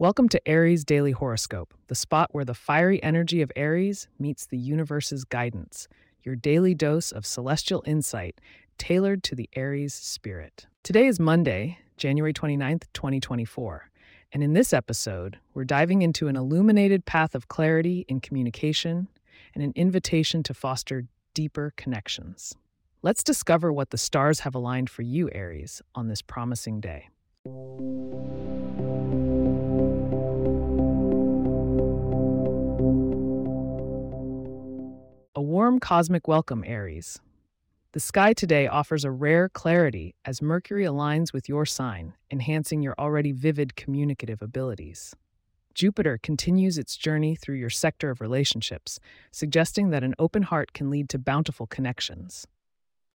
Welcome to Aries Daily Horoscope, the spot where the fiery energy of Aries meets the universe's guidance, your daily dose of celestial insight tailored to the Aries spirit. Today is Monday, January 29th, 2024, and in this episode, we're diving into an illuminated path of clarity in communication and an invitation to foster deeper connections. Let's discover what the stars have aligned for you, Aries, on this promising day. A warm cosmic welcome, Aries. The sky today offers a rare clarity as Mercury aligns with your sign, enhancing your already vivid communicative abilities. Jupiter continues its journey through your sector of relationships, suggesting that an open heart can lead to bountiful connections.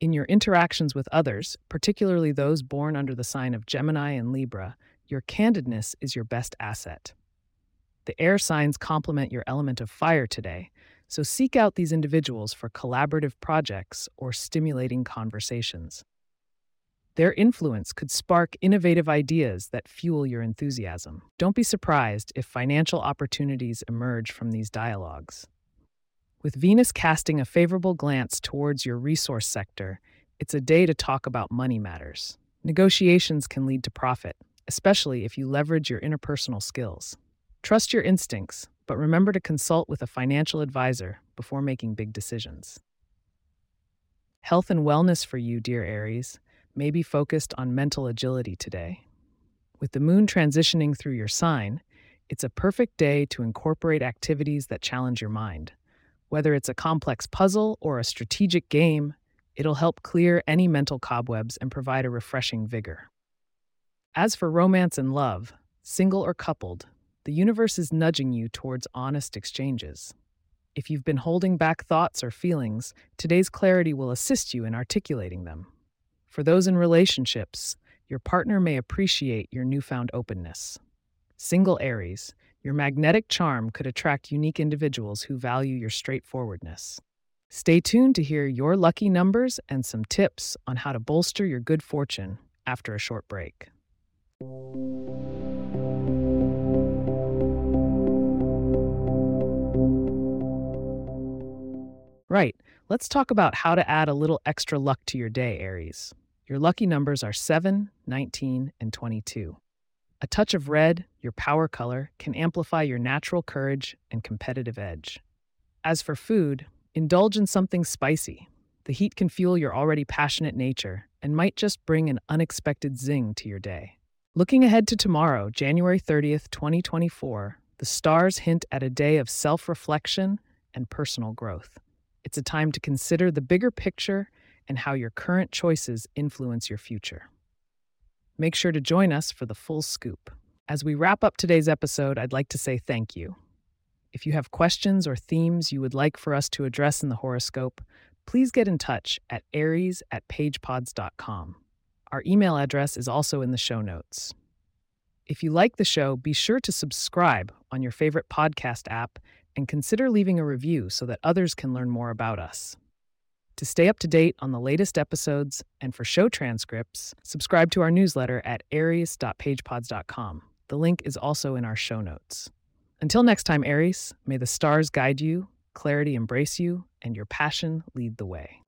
In your interactions with others, particularly those born under the sign of Gemini and Libra, your candidness is your best asset. The air signs complement your element of fire today, so seek out these individuals for collaborative projects or stimulating conversations. Their influence could spark innovative ideas that fuel your enthusiasm. Don't be surprised if financial opportunities emerge from these dialogues. With Venus casting a favorable glance towards your resource sector, it's a day to talk about money matters. Negotiations can lead to profit, especially if you leverage your interpersonal skills. Trust your instincts, but remember to consult with a financial advisor before making big decisions. Health and wellness for you, dear Aries, may be focused on mental agility today. With the moon transitioning through your sign, it's a perfect day to incorporate activities that challenge your mind. Whether it's a complex puzzle or a strategic game, it'll help clear any mental cobwebs and provide a refreshing vigor. As for romance and love, single or coupled, the universe is nudging you towards honest exchanges. If you've been holding back thoughts or feelings, today's clarity will assist you in articulating them. For those in relationships, your partner may appreciate your newfound openness. Single Aries, your magnetic charm could attract unique individuals who value your straightforwardness. Stay tuned to hear your lucky numbers and some tips on how to bolster your good fortune after a short break. Right, let's talk about how to add a little extra luck to your day, Aries. Your lucky numbers are 7, 19, and 22. A touch of red, your power color, can amplify your natural courage and competitive edge. As for food, indulge in something spicy. The heat can fuel your already passionate nature and might just bring an unexpected zing to your day. Looking ahead to tomorrow, January 30th, 2024, the stars hint at a day of self reflection and personal growth. It's a time to consider the bigger picture and how your current choices influence your future. Make sure to join us for the full scoop. As we wrap up today's episode, I'd like to say thank you. If you have questions or themes you would like for us to address in the horoscope, please get in touch at aries at pagepods.com. Our email address is also in the show notes. If you like the show, be sure to subscribe on your favorite podcast app and consider leaving a review so that others can learn more about us. To stay up to date on the latest episodes and for show transcripts, subscribe to our newsletter at aries.pagepods.com. The link is also in our show notes. Until next time, Aries, may the stars guide you, clarity embrace you, and your passion lead the way.